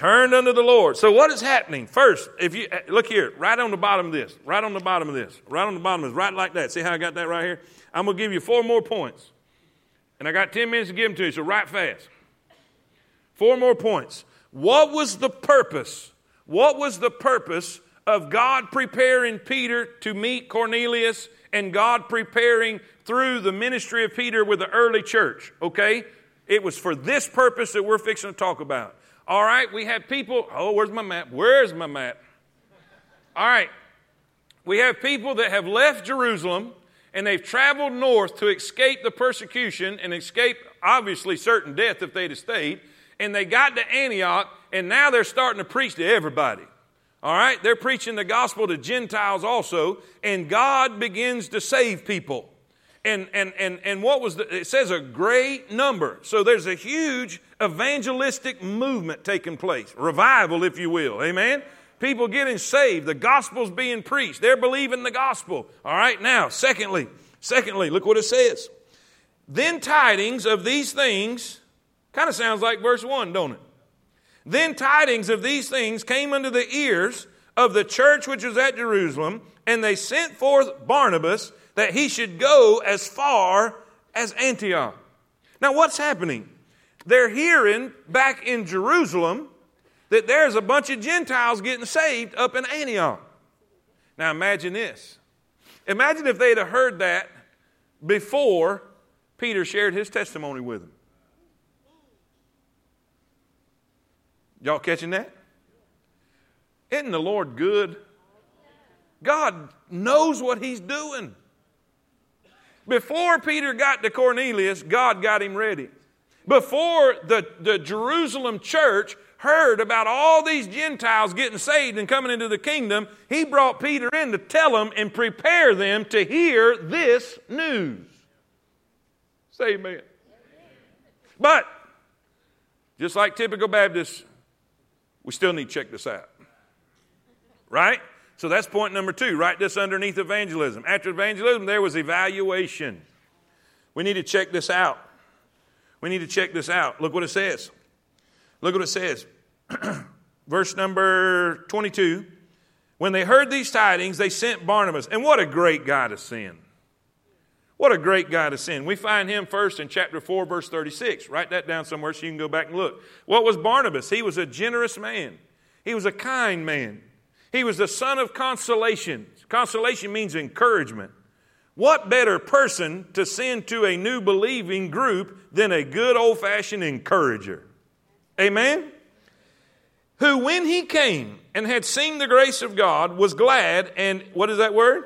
turned unto the Lord. So what is happening? First, if you eh, look here, right on the bottom of this, right on the bottom of this, right on the bottom of this, right like that. See how I got that right here? I'm gonna give you four more points. And I got 10 minutes to give them to you, so write fast. Four more points. What was the purpose? What was the purpose of God preparing Peter to meet Cornelius and God preparing through the ministry of Peter with the early church? Okay? It was for this purpose that we're fixing to talk about. All right, we have people. Oh, where's my map? Where's my map? All right, we have people that have left Jerusalem and they've traveled north to escape the persecution and escape, obviously, certain death if they'd have stayed. And they got to Antioch and now they're starting to preach to everybody. All right, they're preaching the gospel to Gentiles also, and God begins to save people. And, and, and, and what was the, it says a great number. So there's a huge evangelistic movement taking place, revival, if you will. Amen? People getting saved. The gospel's being preached. They're believing the gospel. All right, now, secondly, secondly, look what it says. Then tidings of these things, kind of sounds like verse 1, don't it? Then tidings of these things came unto the ears of the church which was at Jerusalem, and they sent forth Barnabas that he should go as far as Antioch. Now, what's happening? They're hearing back in Jerusalem that there's a bunch of Gentiles getting saved up in Antioch. Now, imagine this. Imagine if they'd have heard that before Peter shared his testimony with them. Y'all catching that? Isn't the Lord good? God knows what He's doing. Before Peter got to Cornelius, God got him ready. Before the, the Jerusalem church heard about all these Gentiles getting saved and coming into the kingdom, he brought Peter in to tell them and prepare them to hear this news. Say amen. But, just like typical Baptists, we still need to check this out. Right? So that's point number two. Write this underneath evangelism. After evangelism, there was evaluation. We need to check this out. We need to check this out. Look what it says. Look what it says. Verse number 22. When they heard these tidings, they sent Barnabas. And what a great guy to send. What a great guy to send. We find him first in chapter 4, verse 36. Write that down somewhere so you can go back and look. What was Barnabas? He was a generous man, he was a kind man. He was the son of consolation. Consolation means encouragement. What better person to send to a new believing group than a good old fashioned encourager? Amen? Who, when he came and had seen the grace of God, was glad and, what is that word?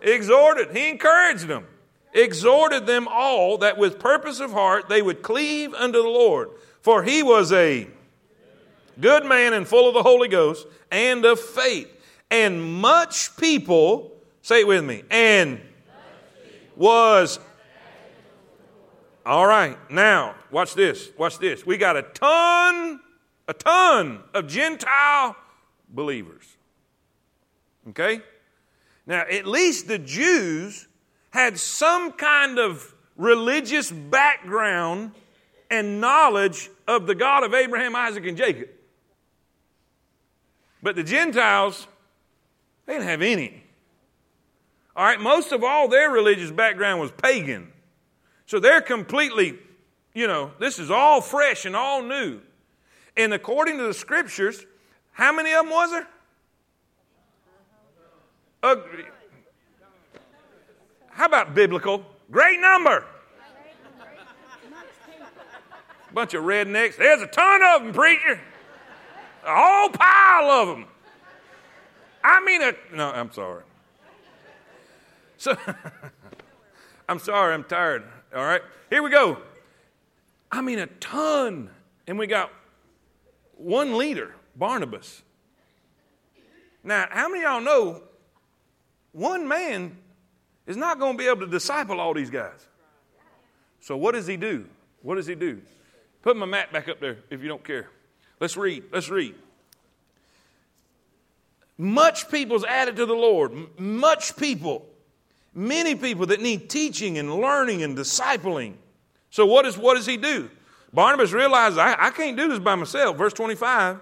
Exhorted. He encouraged them. Exhorted them all that with purpose of heart they would cleave unto the Lord. For he was a good man and full of the Holy Ghost and of faith. And much people, say it with me, and was all right, now, watch this. Watch this. We got a ton, a ton of Gentile believers. Okay? Now, at least the Jews had some kind of religious background and knowledge of the God of Abraham, Isaac, and Jacob. But the Gentiles, they didn't have any. All right, most of all their religious background was pagan. So they're completely, you know, this is all fresh and all new. And according to the scriptures, how many of them was there? How about biblical? Great number. Bunch of rednecks. There's a ton of them, preacher. A whole pile of them. I mean, a, no, I'm sorry. So, I'm sorry, I'm tired. All right, here we go. I mean, a ton. And we got one leader, Barnabas. Now, how many of y'all know one man is not going to be able to disciple all these guys? So, what does he do? What does he do? Put my mat back up there if you don't care. Let's read. Let's read. Much people's added to the Lord. Much people Many people that need teaching and learning and discipling. So, what, is, what does he do? Barnabas realized, I, I can't do this by myself. Verse 25.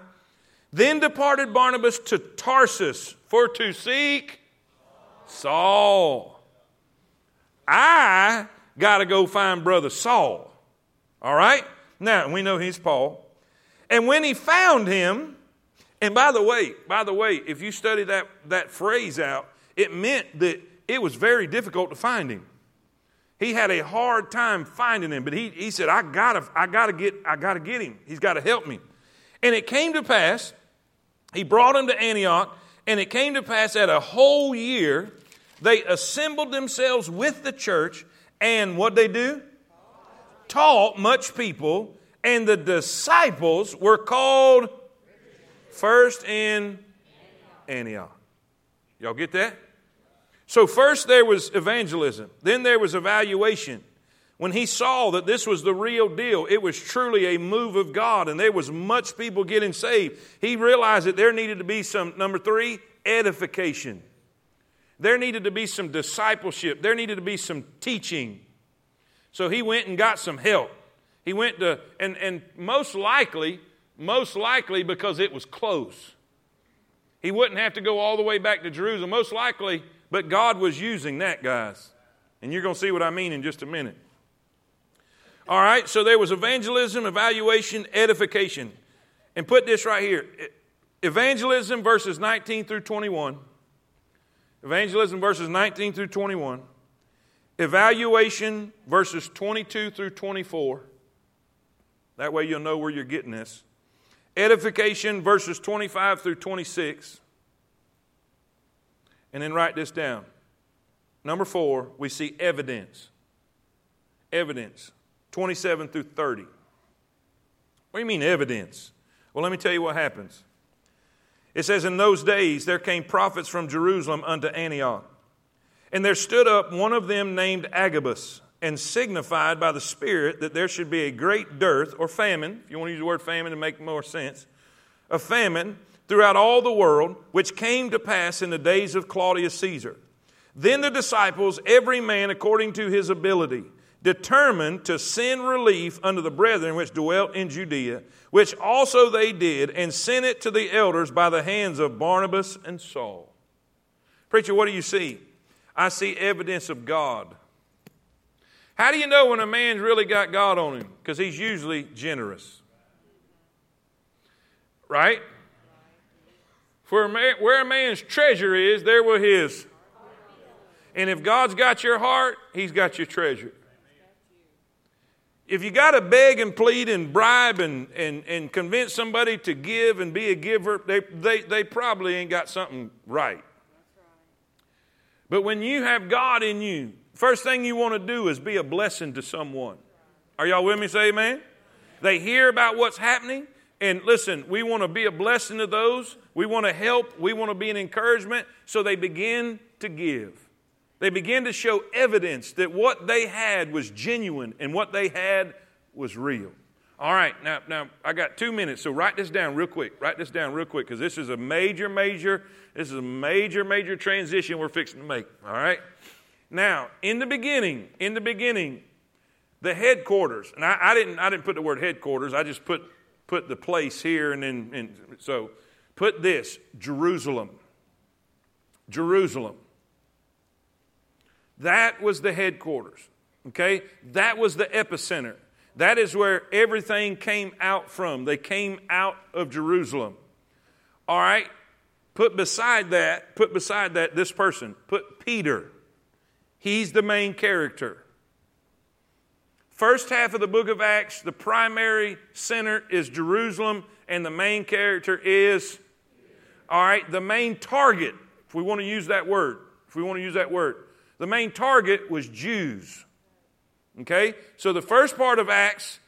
Then departed Barnabas to Tarsus for to seek Saul. I got to go find brother Saul. All right? Now, we know he's Paul. And when he found him, and by the way, by the way, if you study that, that phrase out, it meant that it was very difficult to find him. He had a hard time finding him, but he, he said, I gotta, I gotta get, I gotta get him. He's gotta help me. And it came to pass, he brought him to Antioch, and it came to pass that a whole year they assembled themselves with the church, and what they do? Taught much people, and the disciples were called first in Antioch. Y'all get that? So, first there was evangelism, then there was evaluation. When he saw that this was the real deal, it was truly a move of God, and there was much people getting saved. He realized that there needed to be some, number three, edification. There needed to be some discipleship. There needed to be some teaching. So he went and got some help. He went to, and, and most likely, most likely because it was close. He wouldn't have to go all the way back to Jerusalem. Most likely, but God was using that, guys. And you're going to see what I mean in just a minute. All right, so there was evangelism, evaluation, edification. And put this right here evangelism verses 19 through 21. Evangelism verses 19 through 21. Evaluation verses 22 through 24. That way you'll know where you're getting this. Edification verses 25 through 26. And then write this down Number four, we see evidence. Evidence. 27 through 30. What do you mean, evidence? Well, let me tell you what happens. It says, In those days there came prophets from Jerusalem unto Antioch. And there stood up one of them named Agabus, and signified by the Spirit that there should be a great dearth or famine, if you want to use the word famine to make more sense, a famine throughout all the world, which came to pass in the days of Claudius Caesar. Then the disciples, every man according to his ability, determined to send relief unto the brethren which dwelt in Judea, which also they did, and sent it to the elders by the hands of Barnabas and Saul. Preacher, what do you see? I see evidence of God. How do you know when a man's really got God on him? Because he's usually generous. Right? For where a man's treasure is, there will his. And if God's got your heart, he's got your treasure if you got to beg and plead and bribe and, and, and convince somebody to give and be a giver, they, they, they probably ain't got something right. But when you have God in you, first thing you want to do is be a blessing to someone. Are y'all with me? Say amen. They hear about what's happening, and listen, we want to be a blessing to those. We want to help. We want to be an encouragement. So they begin to give. They begin to show evidence that what they had was genuine and what they had was real. All right, now, now I got two minutes, so write this down real quick. Write this down real quick because this is a major, major, this is a major, major transition we're fixing to make. All right? Now, in the beginning, in the beginning, the headquarters, and I, I didn't I didn't put the word headquarters, I just put put the place here and then and so put this Jerusalem. Jerusalem. That was the headquarters. Okay? That was the epicenter. That is where everything came out from. They came out of Jerusalem. All right? Put beside that, put beside that this person. Put Peter. He's the main character. First half of the book of Acts, the primary center is Jerusalem, and the main character is, all right, the main target, if we want to use that word, if we want to use that word, the main target was Jews. Okay? So the first part of Acts,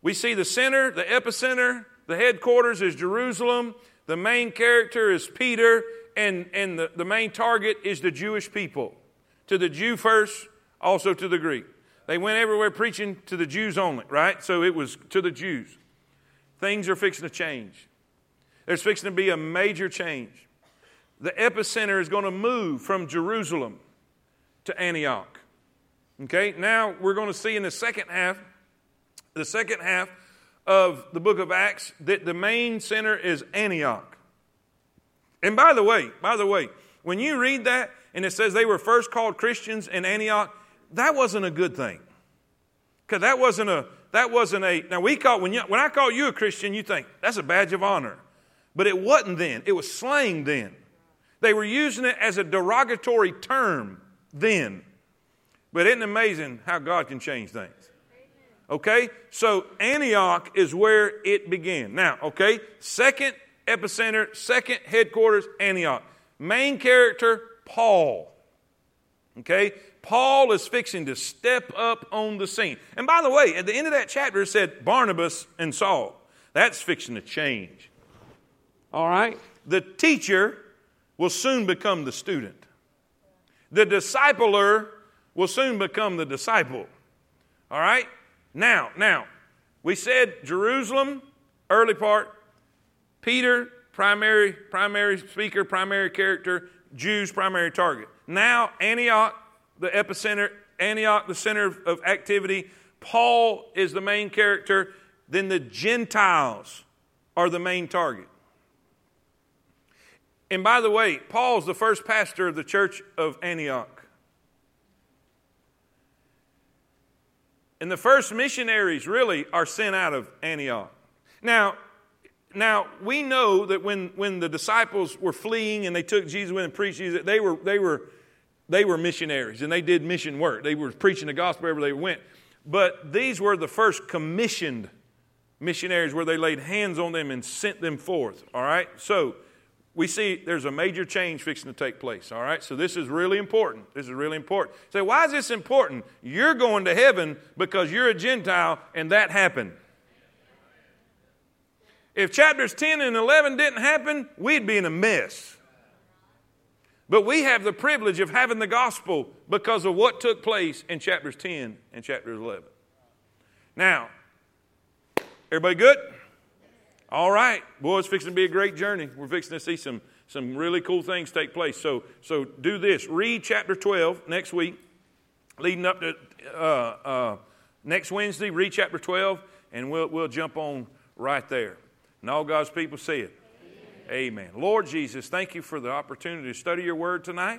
we see the center, the epicenter, the headquarters is Jerusalem, the main character is Peter, and, and the, the main target is the Jewish people. To the Jew first, also to the Greek. They went everywhere preaching to the Jews only, right? So it was to the Jews. Things are fixing to change. There's fixing to be a major change. The epicenter is going to move from Jerusalem to Antioch. Okay, now we're going to see in the second half, the second half of the book of Acts, that the main center is Antioch. And by the way, by the way, when you read that and it says they were first called Christians in Antioch, that wasn't a good thing. Because that wasn't a that wasn't a now we call when you, when I call you a Christian, you think that's a badge of honor. But it wasn't then. It was slang then. They were using it as a derogatory term then. But isn't it amazing how God can change things? Okay? So Antioch is where it began. Now, okay, second epicenter, second headquarters, Antioch. Main character, Paul. Okay? Paul is fixing to step up on the scene. And by the way, at the end of that chapter, it said Barnabas and Saul. That's fixing to change. All right? The teacher will soon become the student. The discipler will soon become the disciple. All right? Now, now, we said Jerusalem, early part, Peter, primary, primary speaker, primary character, Jews, primary target. Now, Antioch, the epicenter, Antioch, the center of activity. Paul is the main character. Then the Gentiles are the main target. And by the way, Paul's the first pastor of the church of Antioch. And the first missionaries really are sent out of Antioch. Now, now we know that when, when the disciples were fleeing and they took Jesus with and preached Jesus, they were, they, were, they were missionaries and they did mission work. They were preaching the gospel wherever they went. But these were the first commissioned missionaries where they laid hands on them and sent them forth. All right? So we see there's a major change fixing to take place. All right, so this is really important. This is really important. Say, so why is this important? You're going to heaven because you're a Gentile, and that happened. If chapters 10 and 11 didn't happen, we'd be in a mess. But we have the privilege of having the gospel because of what took place in chapters 10 and chapters 11. Now, everybody good? All right. Boy, it's fixing to be a great journey. We're fixing to see some, some really cool things take place. So, so do this. Read chapter 12 next week, leading up to uh, uh, next Wednesday. Read chapter 12, and we'll, we'll jump on right there. And all God's people say it. Amen. Amen. Lord Jesus, thank you for the opportunity to study your word tonight.